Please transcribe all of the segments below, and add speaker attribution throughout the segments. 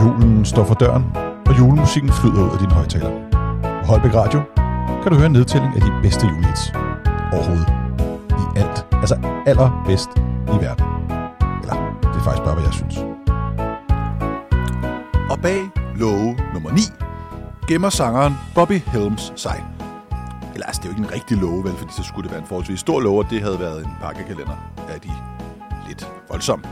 Speaker 1: Julen står for døren, og julemusikken flyder ud af din højtaler. På Holbæk Radio kan du høre en nedtælling af de bedste julehits overhovedet. I alt. Altså allerbedst i verden. Eller, det er faktisk bare, hvad jeg synes. Og bag låge nummer 9 gemmer sangeren Bobby Helms sig. Eller altså, det er jo ikke en rigtig låge, vel, fordi så skulle det være en forholdsvis stor låge, og det havde været en pakkekalender af de lidt voldsomme.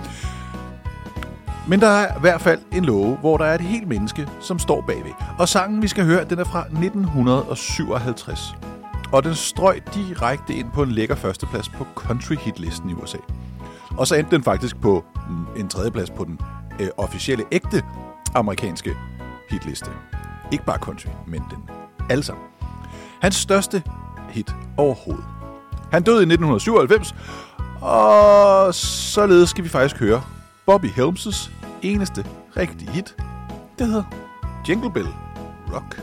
Speaker 1: Men der er i hvert fald en låge, hvor der er et helt menneske, som står bagved. Og sangen, vi skal høre, den er fra 1957. Og den strøg direkte ind på en lækker førsteplads på country hitlisten i USA. Og så endte den faktisk på en tredjeplads på den øh, officielle ægte amerikanske hitliste. Ikke bare country, men den alle sammen. Hans største hit overhovedet. Han døde i 1997, og således skal vi faktisk høre Bobby Helms' eneste rigtige hit. Det hedder Jingle Bell Rock.